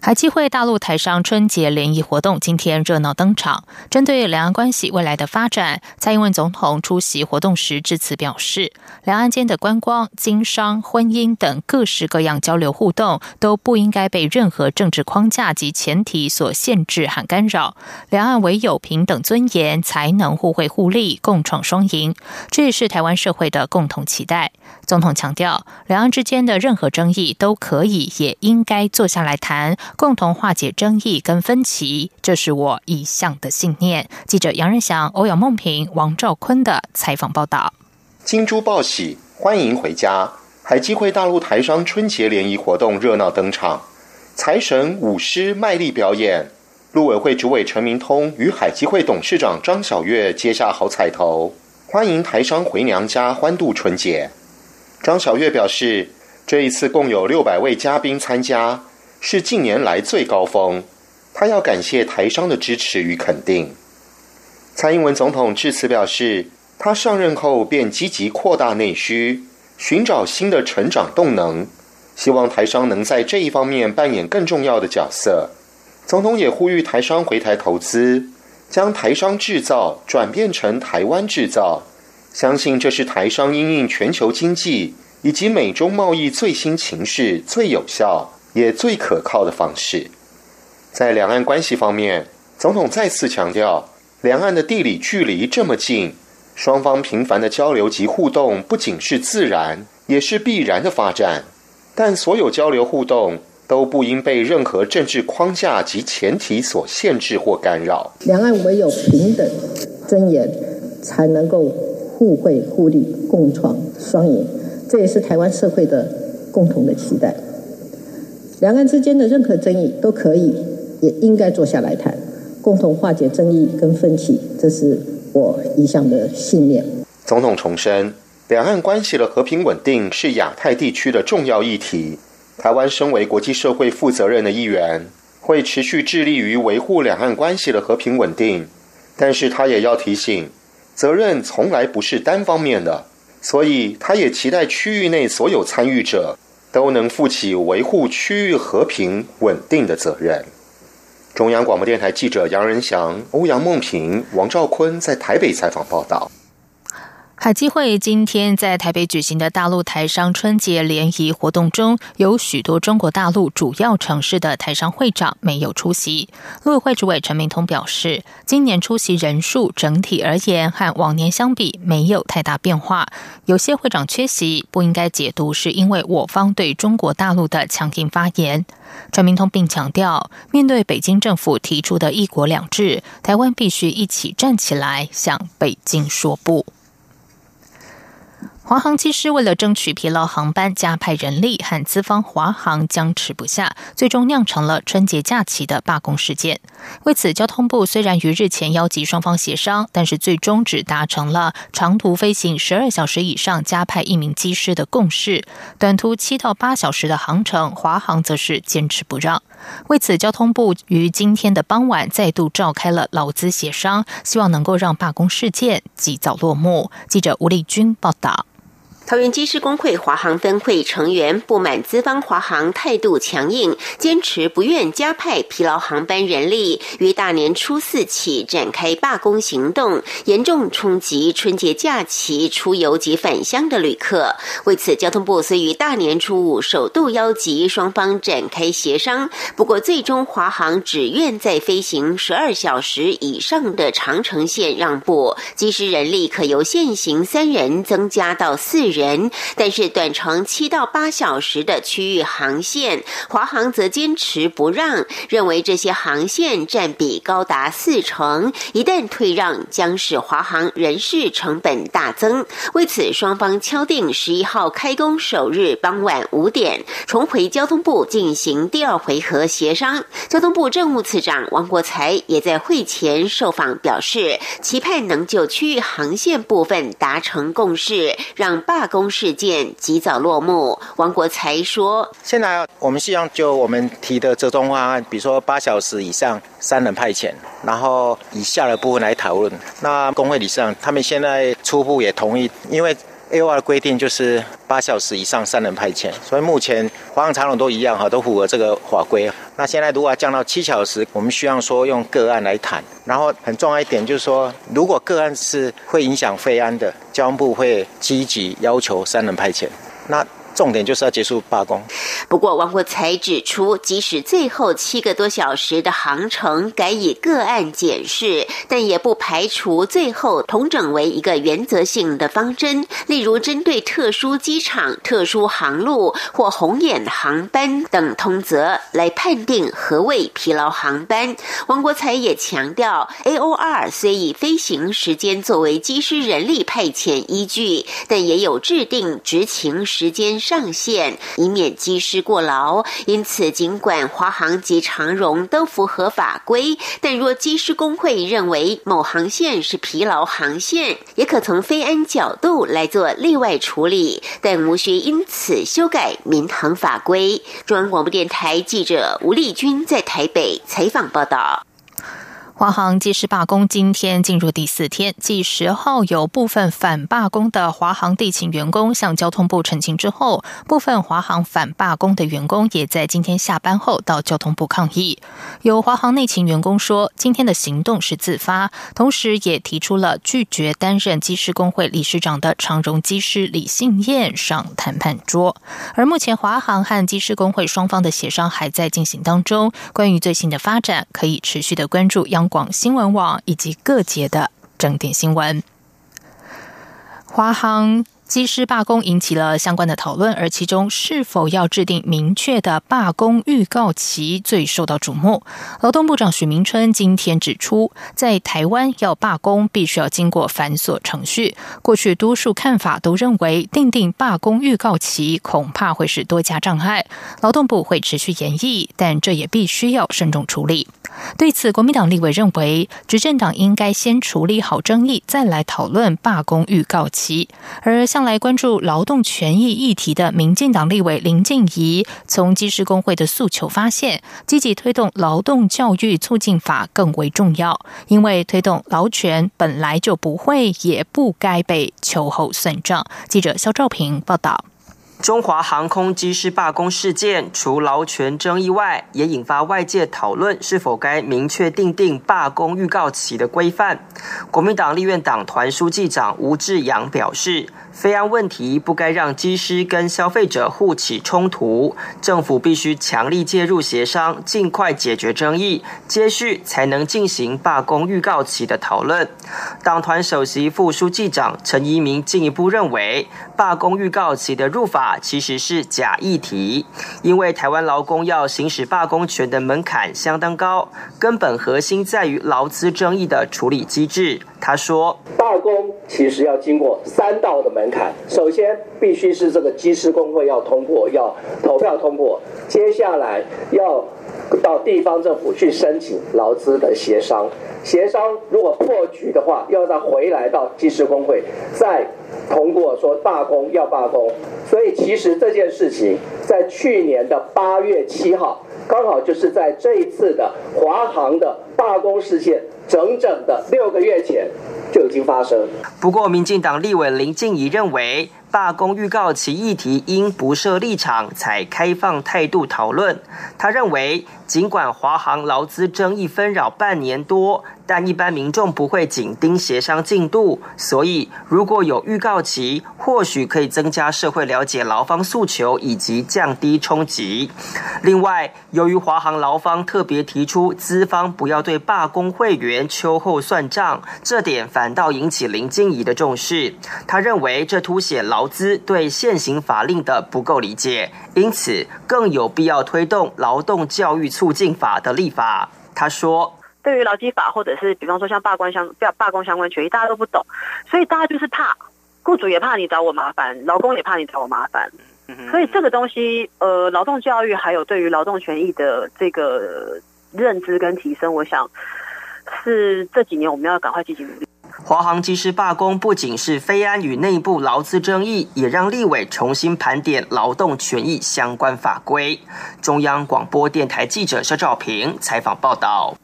海基会大陆台商春节联谊活动今天热闹登场。针对两岸关系未来的发展，蔡英文总统出席活动时致辞表示，两岸间的观光、经商、婚姻等各式各样交流互动都不应该被任何政治框架及前提所限制和干扰。两岸唯有平等尊严，才能互惠互利、共创双赢。这也是台湾社会的共同期待。总统强调，两岸之间的任何争议都可以也应该坐下来谈。共同化解争议跟分歧，这是我一向的信念。记者杨仁祥、欧阳梦平、王兆坤的采访报道。金珠报喜，欢迎回家！海基会大陆台商春节联谊活动热闹登场，财神舞狮卖力表演。陆委会主委陈明通与海基会董事长张晓月接下好彩头，欢迎台商回娘家欢度春节。张晓月表示，这一次共有六百位嘉宾参加。是近年来最高峰，他要感谢台商的支持与肯定。蔡英文总统致辞表示，他上任后便积极扩大内需，寻找新的成长动能，希望台商能在这一方面扮演更重要的角色。总统也呼吁台商回台投资，将台商制造转变成台湾制造，相信这是台商因应全球经济以及美中贸易最新情势最有效。也最可靠的方式，在两岸关系方面，总统再次强调，两岸的地理距离这么近，双方频繁的交流及互动不仅是自然，也是必然的发展。但所有交流互动都不应被任何政治框架及前提所限制或干扰。两岸唯有平等尊严，才能够互惠互利、共创双赢。这也是台湾社会的共同的期待。两岸之间的任何争议都可以，也应该坐下来谈，共同化解争议跟分歧，这是我一向的信念。总统重申，两岸关系的和平稳定是亚太地区的重要议题。台湾身为国际社会负责任的一员，会持续致力于维护两岸关系的和平稳定。但是他也要提醒，责任从来不是单方面的，所以他也期待区域内所有参与者。都能负起维护区域和平稳定的责任。中央广播电台记者杨仁祥、欧阳梦平、王兆坤在台北采访报道。海基会今天在台北举行的大陆台商春节联谊活动中，有许多中国大陆主要城市的台商会长没有出席。陆委会主委陈明通表示，今年出席人数整体而言和往年相比没有太大变化，有些会长缺席不应该解读是因为我方对中国大陆的强硬发言。陈明通并强调，面对北京政府提出的一国两制，台湾必须一起站起来向北京说不。华航机师为了争取疲劳航班，加派人力和资方华航僵持不下，最终酿成了春节假期的罢工事件。为此，交通部虽然于日前邀集双方协商，但是最终只达成了长途飞行十二小时以上加派一名机师的共识，短途七到八小时的航程，华航则是坚持不让。为此，交通部于今天的傍晚再度召开了劳资协商，希望能够让罢工事件及早落幕。记者吴丽君报道。桃园机师工会华航分会成员不满资方华航态度强硬，坚持不愿加派疲劳航班人力，于大年初四起展开罢工行动，严重冲击春节假期出游及返乡的旅客。为此，交通部虽于大年初五首度邀集双方展开协商，不过最终华航只愿在飞行十二小时以上的长城线让步，机师人力可由现行三人增加到四人。人。但是短程七到八小时的区域航线，华航则坚持不让，认为这些航线占比高达四成，一旦退让，将使华航人事成本大增。为此，双方敲定十一号开工首日傍晚五点重回交通部进行第二回合协商。交通部政务次长王国才也在会前受访表示，期盼能就区域航线部分达成共识，让罢工事件及早落幕。王国才说：“现在我们希望就我们提的折中方案，比如说八小时以上三人派遣，然后以下的部分来讨论。那工会理事长他们现在初步也同意，因为。” A O R 的规定就是八小时以上三人派遣，所以目前华航、长龙都一样哈，都符合这个法规。那现在如果要降到七小时，我们需要说用个案来谈。然后很重要一点就是说，如果个案是会影响飞安的，交通部会积极要求三人派遣。那重点就是要结束罢工。不过，王国才指出，即使最后七个多小时的航程改以个案检视，但也不排除最后统整为一个原则性的方针，例如针对特殊机场、特殊航路或红眼航班等通则来判定何谓疲劳航班。王国才也强调，A O R 虽以飞行时间作为机师人力派遣依据，但也有制定执勤时间。上限，以免机师过劳。因此，尽管华航及长荣都符合法规，但若机师工会认为某航线是疲劳航线，也可从飞安角度来做例外处理，但无需因此修改民航法规。中央广播电台记者吴丽君在台北采访报道。华航机师罢工今天进入第四天，继十号有部分反罢工的华航地勤员工向交通部澄清之后，部分华航反罢工的员工也在今天下班后到交通部抗议。有华航内勤员工说，今天的行动是自发，同时也提出了拒绝担任机师工会理事长的长荣机师李信燕上谈判桌。而目前华航和机师工会双方的协商还在进行当中，关于最新的发展，可以持续的关注央。广新闻网以及各节的整点新闻，华航。机师罢工引起了相关的讨论，而其中是否要制定明确的罢工预告期最受到瞩目。劳动部长许明春今天指出，在台湾要罢工必须要经过繁琐程序。过去多数看法都认为，定定罢工预告期恐怕会是多加障碍。劳动部会持续研议，但这也必须要慎重处理。对此，国民党立委认为，执政党应该先处理好争议，再来讨论罢工预告期。而向来关注劳动权益议题的民进党立委林静怡，从技师工会的诉求发现，积极推动劳动教育促进法更为重要，因为推动劳权本来就不会也不该被秋后算账。记者肖兆平报道。中华航空机师罢工事件，除劳权争议外，也引发外界讨论是否该明确定定罢工预告期的规范。国民党立院党团书记长吴志阳表示。非安问题不该让机师跟消费者互起冲突，政府必须强力介入协商，尽快解决争议，接续才能进行罢工预告期的讨论。党团首席副书记长陈一鸣进一步认为，罢工预告期的入法其实是假议题，因为台湾劳工要行使罢工权的门槛相当高，根本核心在于劳资争议的处理机制。他说：“罢工其实要经过三道的门槛，首先必须是这个机师工会要通过，要投票通过，接下来要到地方政府去申请劳资的协商，协商如果破局的话，要再回来到机师工会再通过说罢工要罢工。所以其实这件事情在去年的八月七号，刚好就是在这一次的华航的罢工事件。”整整的六个月前就已经发生。不过，民进党立委林静怡认为。罢工预告其议题应不设立场，采开放态度讨论。他认为，尽管华航劳资争议纷扰半年多，但一般民众不会紧盯协商进度，所以如果有预告期，或许可以增加社会了解劳方诉求以及降低冲击。另外，由于华航劳方特别提出资方不要对罢工会员秋后算账，这点反倒引起林静怡的重视。他认为，这凸显劳。资对现行法令的不够理解，因此更有必要推动劳动教育促进法的立法。他说：“对于劳基法，或者是比方说像罢工相罢罢工相关权益，大家都不懂，所以大家就是怕，雇主也怕你找我麻烦，劳工也怕你找我麻烦。所以这个东西，呃，劳动教育还有对于劳动权益的这个认知跟提升，我想是这几年我们要赶快积极努力。”华航机师罢工不仅是非安与内部劳资争议，也让立委重新盘点劳动权益相关法规。中央广播电台记者肖照平采访报道。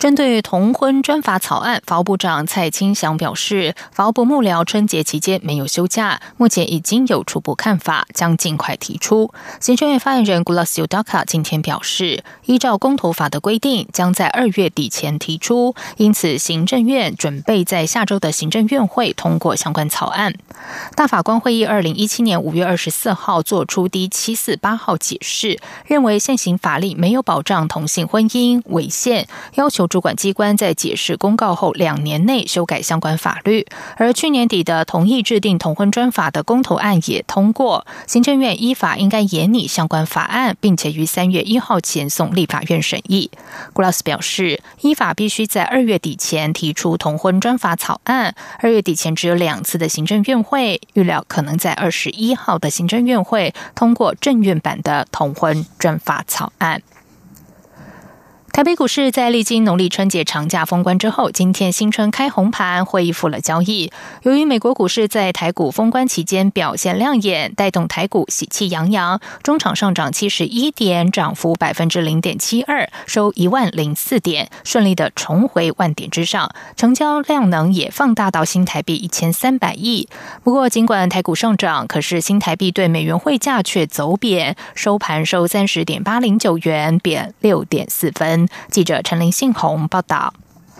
针对同婚专法草案，法务部长蔡清祥表示，法务部幕僚春节期间没有休假，目前已经有初步看法，将尽快提出。行政院发言人 Gulasu Daka 今天表示，依照公投法的规定，将在二月底前提出，因此行政院准备在下周的行政院会通过相关草案。大法官会议二零一七年五月二十四号作出第七四八号解释，认为现行法律没有保障同性婚姻违宪，要求。主管机关在解释公告后两年内修改相关法律，而去年底的同意制定同婚专法的公投案也通过，行政院依法应该严拟相关法案，并且于三月一号前送立法院审议。g l a s s 表示，依法必须在二月底前提出同婚专法草案，二月底前只有两次的行政院会，预料可能在二十一号的行政院会通过政院版的同婚专法草案。台北股市在历经农历春节长假封关之后，今天新春开红盘，恢复了交易。由于美国股市在台股封关期间表现亮眼，带动台股喜气洋洋，中场上涨七十一点，涨幅百分之零点七二，收一万零四点，顺利的重回万点之上，成交量能也放大到新台币一千三百亿。不过，尽管台股上涨，可是新台币对美元汇价却走贬，收盘收三十点八零九元，贬六点四分。记者陈林信宏报道。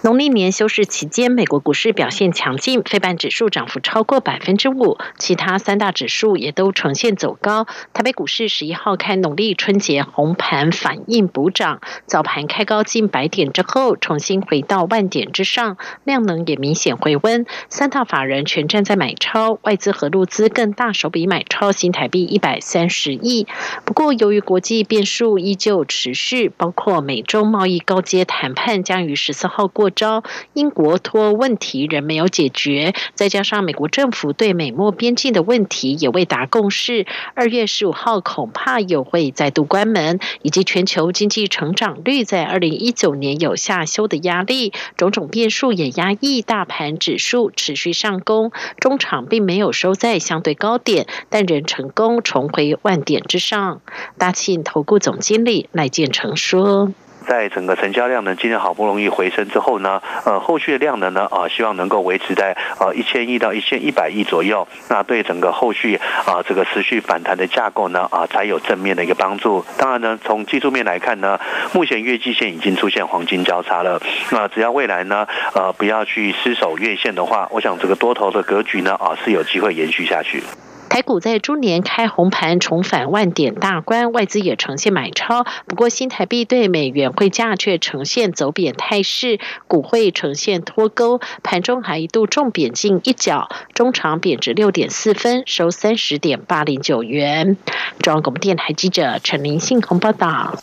农历年休市期间，美国股市表现强劲，非半指数涨幅超过百分之五，其他三大指数也都呈现走高。台北股市十一号开农历春节红盘，反应补涨，早盘开高近百点之后，重新回到万点之上，量能也明显回温。三大法人全站在买超，外资和陆资更大手笔买超新台币一百三十亿。不过，由于国际变数依旧持续，包括美中贸易高阶谈判将于十四号过。招英国脱欧问题仍没有解决，再加上美国政府对美墨边境的问题也未达共识，二月十五号恐怕又会再度关门，以及全球经济成长率在二零一九年有下修的压力，种种变数也压抑大盘指数持续上攻，中场并没有收在相对高点，但仍成功重回万点之上。大庆投顾总经理赖建成说。在整个成交量呢，今天好不容易回升之后呢，呃，后续的量能呢，啊，希望能够维持在呃一千亿到一千一百亿左右，那对整个后续啊这个持续反弹的架构呢，啊，才有正面的一个帮助。当然呢，从技术面来看呢，目前月季线已经出现黄金交叉了，那只要未来呢，呃，不要去失守月线的话，我想这个多头的格局呢，啊，是有机会延续下去。台股在猪年开红盘，重返万点大关，外资也呈现买超。不过新台币对美元汇价却呈现走贬态势，股汇呈现脱钩，盘中还一度重贬近一角，中场贬值六点四分，收三十点八零九元。中央广播电台记者陈林信鸿报道。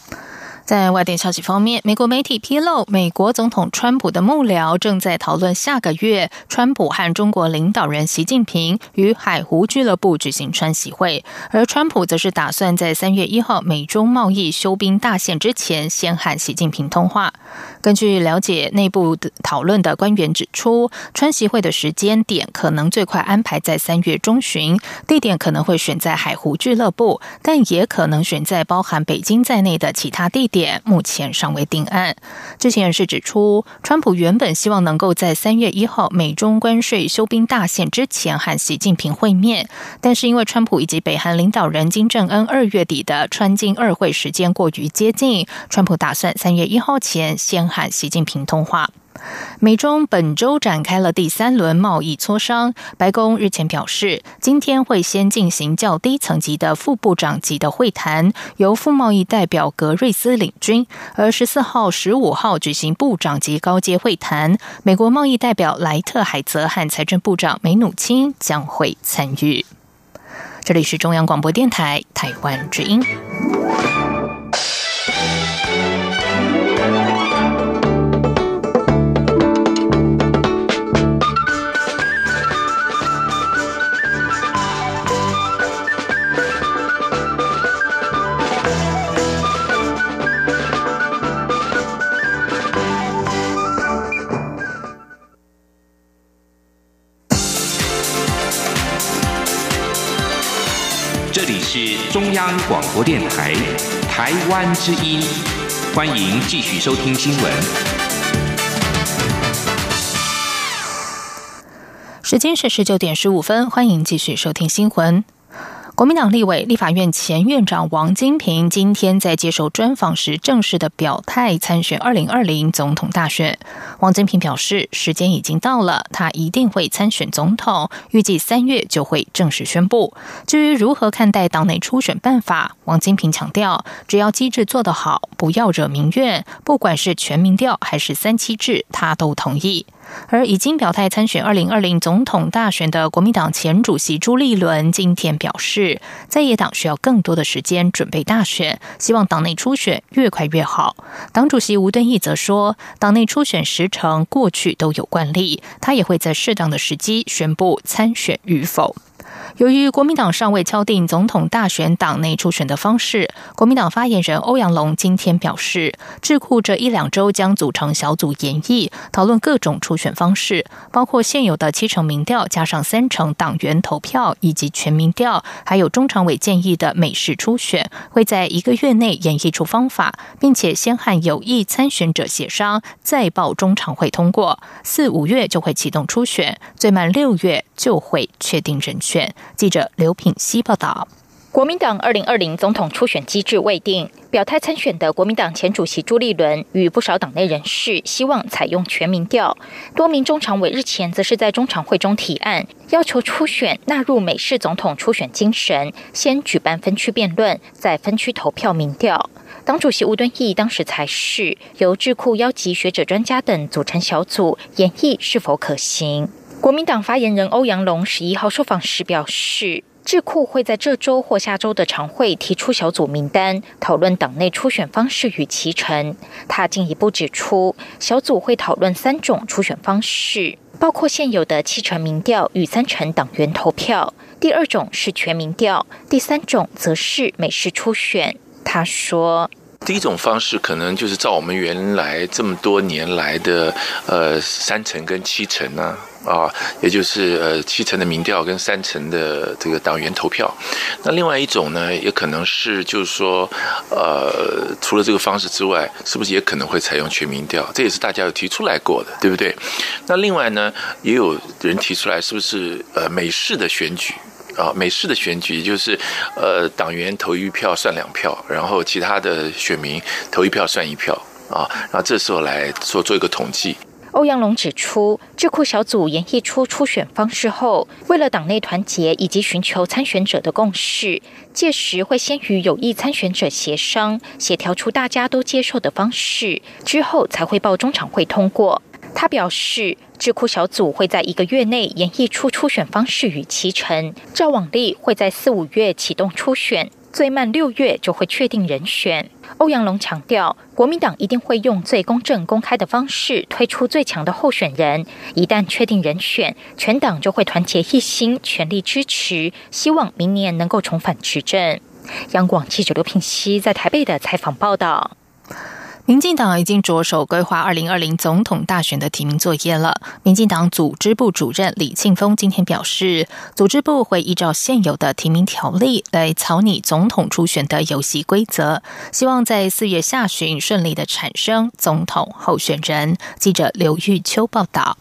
在外电消息方面，美国媒体披露，美国总统川普的幕僚正在讨论下个月川普和中国领导人习近平与海湖俱乐部举行川习会，而川普则是打算在三月一号美中贸易休兵大限之前先和习近平通话。根据了解，内部讨论的官员指出，川习会的时间点可能最快安排在三月中旬，地点可能会选在海湖俱乐部，但也可能选在包含北京在内的其他地点。点目前尚未定案。知情人士指出，川普原本希望能够在三月一号美中关税休兵大限之前和习近平会面，但是因为川普以及北韩领导人金正恩二月底的川金二会时间过于接近，川普打算三月一号前先和习近平通话。美中本周展开了第三轮贸易磋商。白宫日前表示，今天会先进行较低层级的副部长级的会谈，由副贸易代表格瑞斯领军；而十四号、十五号举行部长级高阶会谈，美国贸易代表莱特海泽和财政部长梅努钦将会参与。这里是中央广播电台台湾之音。中央广播电台台湾之音，欢迎继续收听新闻。时间是十九点十五分，欢迎继续收听新闻。国民党立委、立法院前院长王金平今天在接受专访时，正式的表态参选二零二零总统大选。王金平表示，时间已经到了，他一定会参选总统，预计三月就会正式宣布。至于如何看待党内初选办法，王金平强调，只要机制做得好，不要惹民怨，不管是全民调还是三七制，他都同意。而已经表态参选二零二零总统大选的国民党前主席朱立伦今天表示，在野党需要更多的时间准备大选，希望党内初选越快越好。党主席吴敦义则说，党内初选时程过去都有惯例，他也会在适当的时机宣布参选与否。由于国民党尚未敲定总统大选党内初选的方式，国民党发言人欧阳龙今天表示，智库这一两周将组成小组研议，讨论各种初选方式，包括现有的七成民调加上三成党员投票，以及全民调，还有中常委建议的美式初选，会在一个月内演绎出方法，并且先和有意参选者协商，再报中常会通过，四五月就会启动初选，最慢六月就会确定人选。记者刘品希报道：国民党二零二零总统初选机制未定，表态参选的国民党前主席朱立伦与不少党内人士希望采用全民调。多名中常委日前则是在中常会中提案，要求初选纳入美式总统初选精神，先举办分区辩论，再分区投票民调。党主席吴敦义当时才是由智库邀集学者专家等组成小组，研议是否可行。国民党发言人欧阳龙十一号受访时表示，智库会在这周或下周的常会提出小组名单，讨论党内初选方式与其成。他进一步指出，小组会讨论三种初选方式，包括现有的七成民调与三成党员投票；第二种是全民调；第三种则是美式初选。他说。第一种方式可能就是照我们原来这么多年来的呃三层跟七层呢啊，也就是呃七层的民调跟三层的这个党员投票。那另外一种呢，也可能是就是说呃除了这个方式之外，是不是也可能会采用全民调？这也是大家有提出来过的，对不对？那另外呢，也有人提出来，是不是呃美式的选举？啊，美式的选举就是，呃，党员投一票算两票，然后其他的选民投一票算一票啊，然后这时候来做做一个统计。欧阳龙指出，智库小组研议出初选方式后，为了党内团结以及寻求参选者的共识，届时会先与有意参选者协商，协调出大家都接受的方式，之后才会报中常会通过。他表示，智库小组会在一个月内演绎出初选方式与其程，照往例会在四五月启动初选，最慢六月就会确定人选。欧阳龙强调，国民党一定会用最公正、公开的方式推出最强的候选人。一旦确定人选，全党就会团结一心，全力支持，希望明年能够重返执政。央广记者刘品熙在台北的采访报道。民进党已经着手规划二零二零总统大选的提名作业了。民进党组织部主任李庆峰今天表示，组织部会依照现有的提名条例来草拟总统初选的游戏规则，希望在四月下旬顺利的产生总统候选人。记者刘玉秋报道。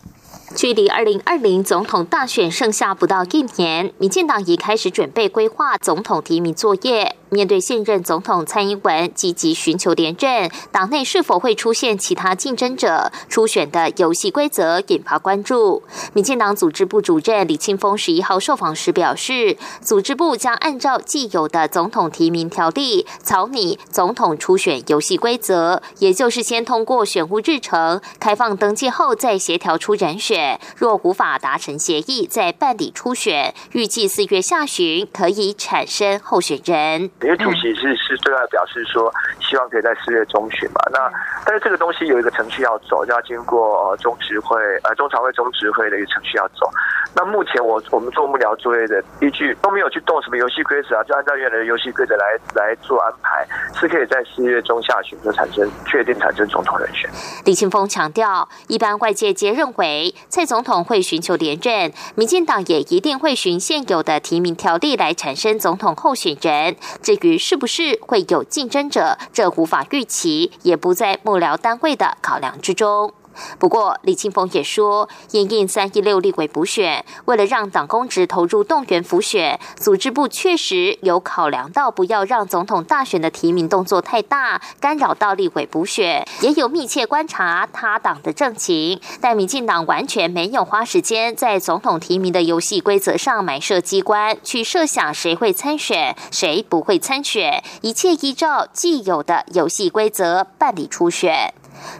距离二零二零总统大选剩下不到一年，民进党已开始准备规划总统提名作业。面对现任总统蔡英文积极寻求连任，党内是否会出现其他竞争者？初选的游戏规则引发关注。民进党组织部主任李庆峰十一号受访时表示，组织部将按照既有的总统提名条例草拟总统初选游戏规则，也就是先通过选务日程，开放登记后再协调出人选。若无法达成协议，再办理初选。预计四月下旬可以产生候选人。因为主席是是对外表示说，希望可以在四月中旬嘛。那但是这个东西有一个程序要走，就要经过中执会呃中常会中执会的一个程序要走。那目前我我们做幕僚作业的依据都没有去动什么游戏规则啊，就按照原来的游戏规则来来做安排，是可以在四月中下旬就产生确定产生总统人选。李庆峰强调，一般外界皆认为蔡总统会寻求连任，民进党也一定会循现有的提名条例来产生总统候选人。至于是不是会有竞争者，这无法预期，也不在幕僚单位的考量之中。不过，李庆峰也说，因应三一六立委补选，为了让党公职投入动员辅选，组织部确实有考量到不要让总统大选的提名动作太大，干扰到立委补选，也有密切观察他党的政情。但民进党完全没有花时间在总统提名的游戏规则上埋设机关，去设想谁会参选，谁不会参选，一切依照既有的游戏规则办理初选。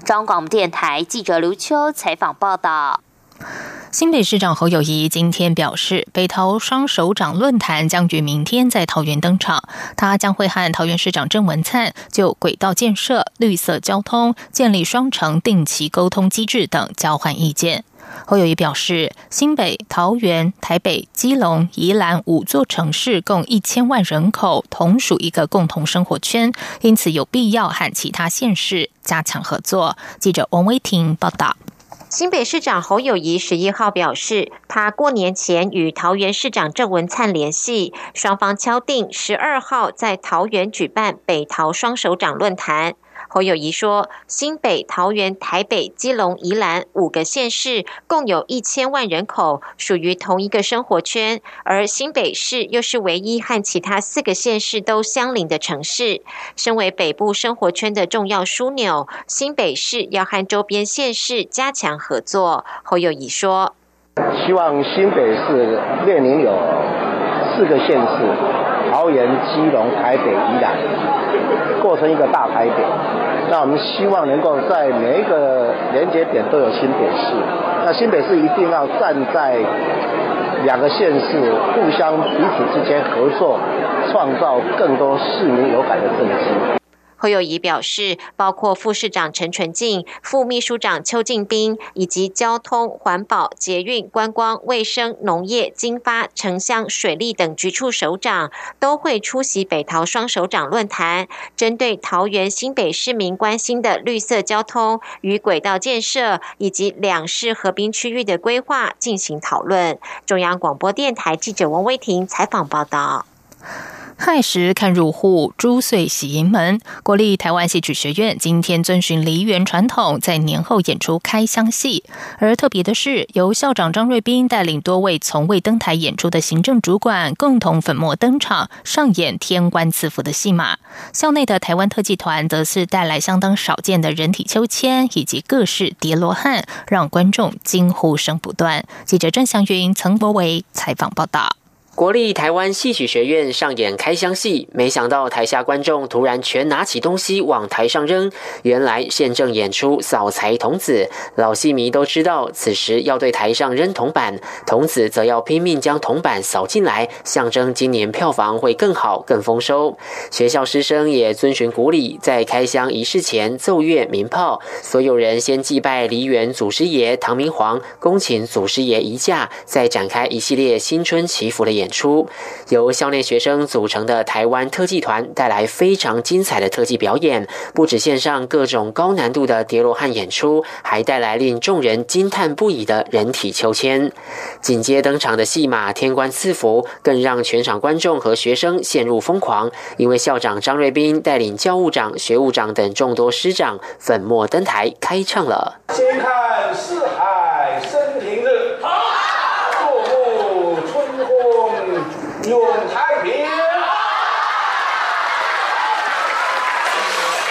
中广电台记者刘秋采访报道。新北市长侯友谊今天表示，北桃双首长论坛将于明天在桃园登场。他将会和桃园市长郑文灿就轨道建设、绿色交通、建立双城定期沟通机制等交换意见。侯友谊表示，新北、桃园、台北、基隆、宜兰五座城市共一千万人口，同属一个共同生活圈，因此有必要和其他县市加强合作。记者王威婷报道。新北市长侯友谊十一号表示，他过年前与桃园市长郑文灿联系，双方敲定十二号在桃园举办北桃双首长论坛。侯友谊说：“新北、桃园、台北、基隆、宜兰五个县市共有一千万人口，属于同一个生活圈。而新北市又是唯一和其他四个县市都相邻的城市。身为北部生活圈的重要枢纽，新北市要和周边县市加强合作。”侯友谊说：“希望新北市列宁有四个县市：桃园、基隆、台北、宜兰。”做成一个大牌点，那我们希望能够在每一个连接点都有新北市。那新北市一定要站在两个县市互相彼此之间合作，创造更多市民有感的政绩。侯友谊表示，包括副市长陈纯进、副秘书长邱敬斌，以及交通、环保、捷运、观光、卫生、农业、经发、城乡、水利等局处首长，都会出席北桃双首长论坛，针对桃园新北市民关心的绿色交通与轨道建设，以及两市合并区域的规划进行讨论。中央广播电台记者王威婷采访报道。亥时看入户，朱岁喜迎门。国立台湾戏曲学院今天遵循梨园传统，在年后演出开箱戏。而特别的是，由校长张瑞斌带领多位从未登台演出的行政主管，共同粉墨登场，上演天官赐福的戏码。校内的台湾特技团则是带来相当少见的人体秋千以及各式叠罗汉，让观众惊呼声不断。记者郑祥云、曾博维采访报道。国立台湾戏曲学院上演开箱戏，没想到台下观众突然全拿起东西往台上扔。原来现正演出扫财童子，老戏迷都知道，此时要对台上扔铜板，童子则要拼命将铜板扫进来，象征今年票房会更好、更丰收。学校师生也遵循古礼，在开箱仪式前奏乐鸣炮，所有人先祭拜梨园祖师爷唐明皇，恭请祖师爷移驾，再展开一系列新春祈福的演。演出由校内学生组成的台湾特技团带来非常精彩的特技表演，不止线上各种高难度的叠罗汉演出，还带来令众人惊叹不已的人体秋千。紧接登场的戏码天官赐福，更让全场观众和学生陷入疯狂，因为校长张瑞斌带领教务长、学务长等众多师长粉墨登台开唱了。先看四海升平日。永太平。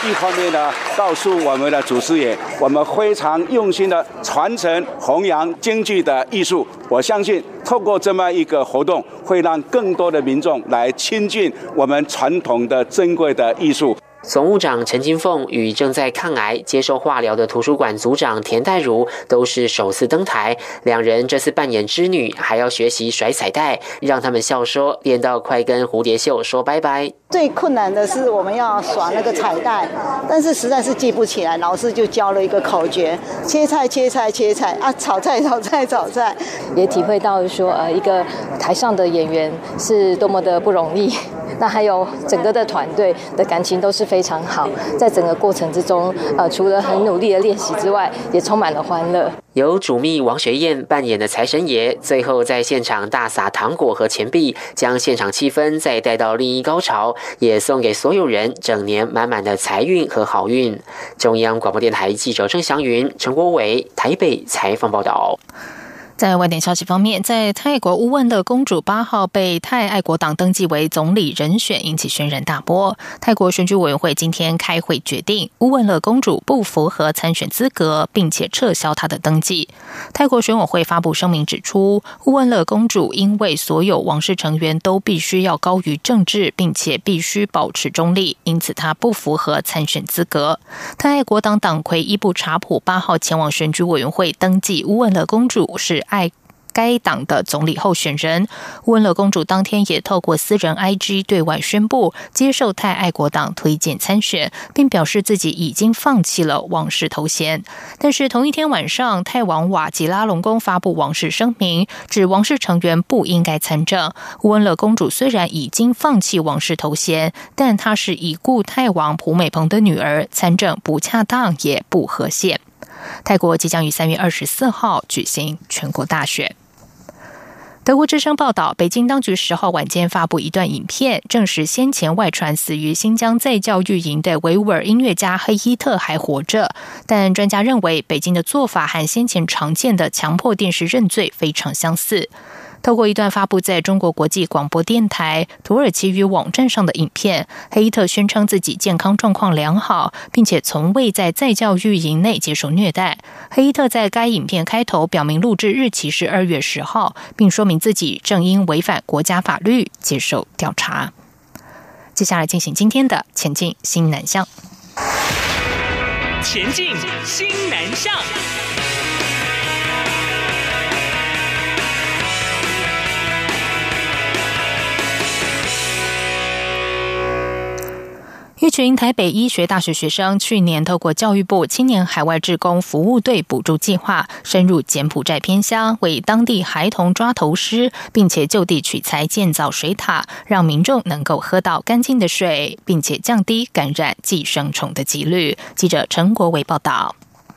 一方面呢告诉我们的祖师爷我们非常用心的传承弘扬京剧的艺术。我相信透过这么一个活动会让更多的民众来亲近我们传统的珍贵的艺术。总务长陈金凤与正在抗癌接受化疗的图书馆组长田代如都是首次登台。两人这次扮演织女，还要学习甩彩带，让他们笑说练到快跟蝴蝶袖说拜拜。最困难的是我们要耍那个彩带，但是实在是记不起来，老师就教了一个口诀：切菜切菜切菜啊，炒菜炒菜炒菜。也体会到说，呃，一个台上的演员是多么的不容易。那还有整个的团队的感情都是非常好，在整个过程之中，呃，除了很努力的练习之外，也充满了欢乐。由主秘王学燕扮演的财神爷，最后在现场大撒糖果和钱币，将现场气氛再带到另一高潮，也送给所有人整年满满的财运和好运。中央广播电台记者郑祥云、陈国伟台北采访报道。在外电消息方面，在泰国乌汶勒公主八号被泰爱国党登记为总理人选，引起轩然大波。泰国选举委员会今天开会决定，乌汶勒公主不符合参选资格，并且撤销她的登记。泰国选委会发布声明指出，乌汶勒公主因为所有王室成员都必须要高于政治，并且必须保持中立，因此她不符合参选资格。泰爱国党党魁伊布查普八号前往选举委员会登记乌汶勒公主是。爱该党的总理候选人温乐公主当天也透过私人 IG 对外宣布接受泰爱国党推荐参选，并表示自己已经放弃了王室头衔。但是同一天晚上，泰王瓦吉拉隆功发布王室声明，指王室成员不应该参政。温乐公主虽然已经放弃王室头衔，但她是已故泰王普美蓬的女儿，参政不恰当也不合宪。泰国即将于三月二十四号举行全国大选。德国之声报道，北京当局十号晚间发布一段影片，证实先前外传死于新疆在教育营的维吾尔音乐家黑伊特还活着。但专家认为，北京的做法和先前常见的强迫电视认罪非常相似。透过一段发布在中国国际广播电台土耳其语网站上的影片，黑伊特宣称自己健康状况良好，并且从未在在教育营内接受虐待。黑伊特在该影片开头表明录制日期是二月十号，并说明自己正因违反国家法律接受调查。接下来进行今天的前进新南向。前进新南向。一群台北医学大学学生去年透过教育部青年海外志工服务队补助计划，深入柬埔寨偏乡，为当地孩童抓头虱，并且就地取材建造水塔，让民众能够喝到干净的水，并且降低感染寄生虫的几率。记者陈国伟报道。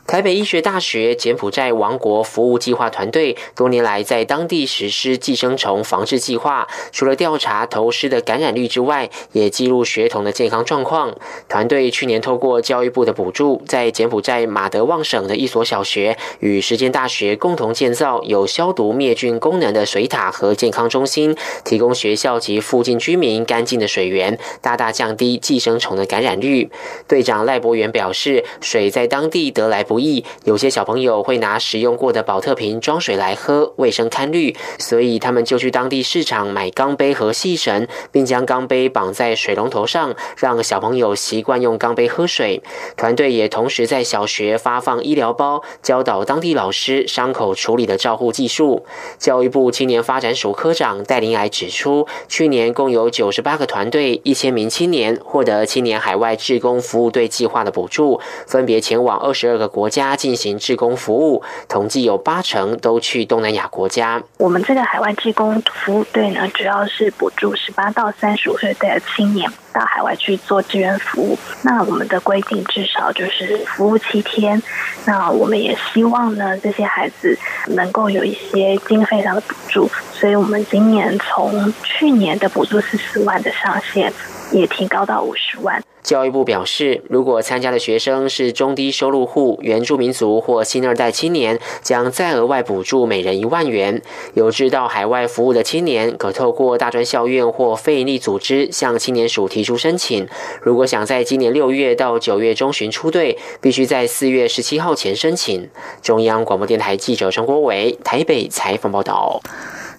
台北医学大学柬埔寨王国服务计划团队多年来在当地实施寄生虫防治计划，除了调查头虱的感染率之外，也记录学童的健康状况。团队去年透过教育部的补助，在柬埔寨马德旺省的一所小学与时间大学共同建造有消毒灭菌功能的水塔和健康中心，提供学校及附近居民干净的水源，大大降低寄生虫的感染率。队长赖博元表示，水在当地得来不。有些小朋友会拿使用过的保特瓶装水来喝，卫生堪虑，所以他们就去当地市场买钢杯和细绳，并将钢杯绑在水龙头上，让小朋友习惯用钢杯喝水。团队也同时在小学发放医疗包，教导当地老师伤口处理的照护技术。教育部青年发展署科长戴林来指出，去年共有九十八个团队、一千名青年获得青年海外志工服务队计划的补助，分别前往二十二个国。家进行志工服务，统计有八成都去东南亚国家。我们这个海外志工服务队呢，主要是补助十八到三十五岁的青年到海外去做志愿服务。那我们的规定至少就是服务七天。那我们也希望呢，这些孩子能够有一些经费上的补助。所以我们今年从去年的补助是四万的上限。也提高到五十万。教育部表示，如果参加的学生是中低收入户、原住民族或新二代青年，将再额外补助每人一万元。有志到海外服务的青年，可透过大专校院或非营利组织向青年署提出申请。如果想在今年六月到九月中旬出队，必须在四月十七号前申请。中央广播电台记者陈国伟台北采访报道。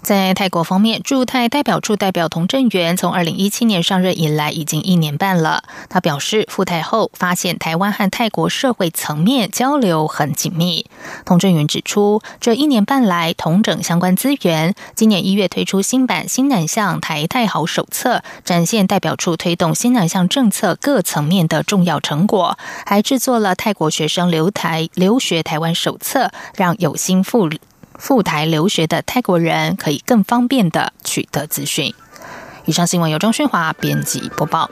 在泰国方面，驻泰代表处代表童振源从二零一七年上任以来，已经一年半了。他表示，赴泰后发现台湾和泰国社会层面交流很紧密。童振源指出，这一年半来，同整相关资源，今年一月推出新版新南向台泰好手册，展现代表处推动新南向政策各层面的重要成果，还制作了泰国学生留台留学台湾手册，让有心赴。赴台留学的泰国人可以更方便的取得资讯。以上新闻由张勋华编辑播报。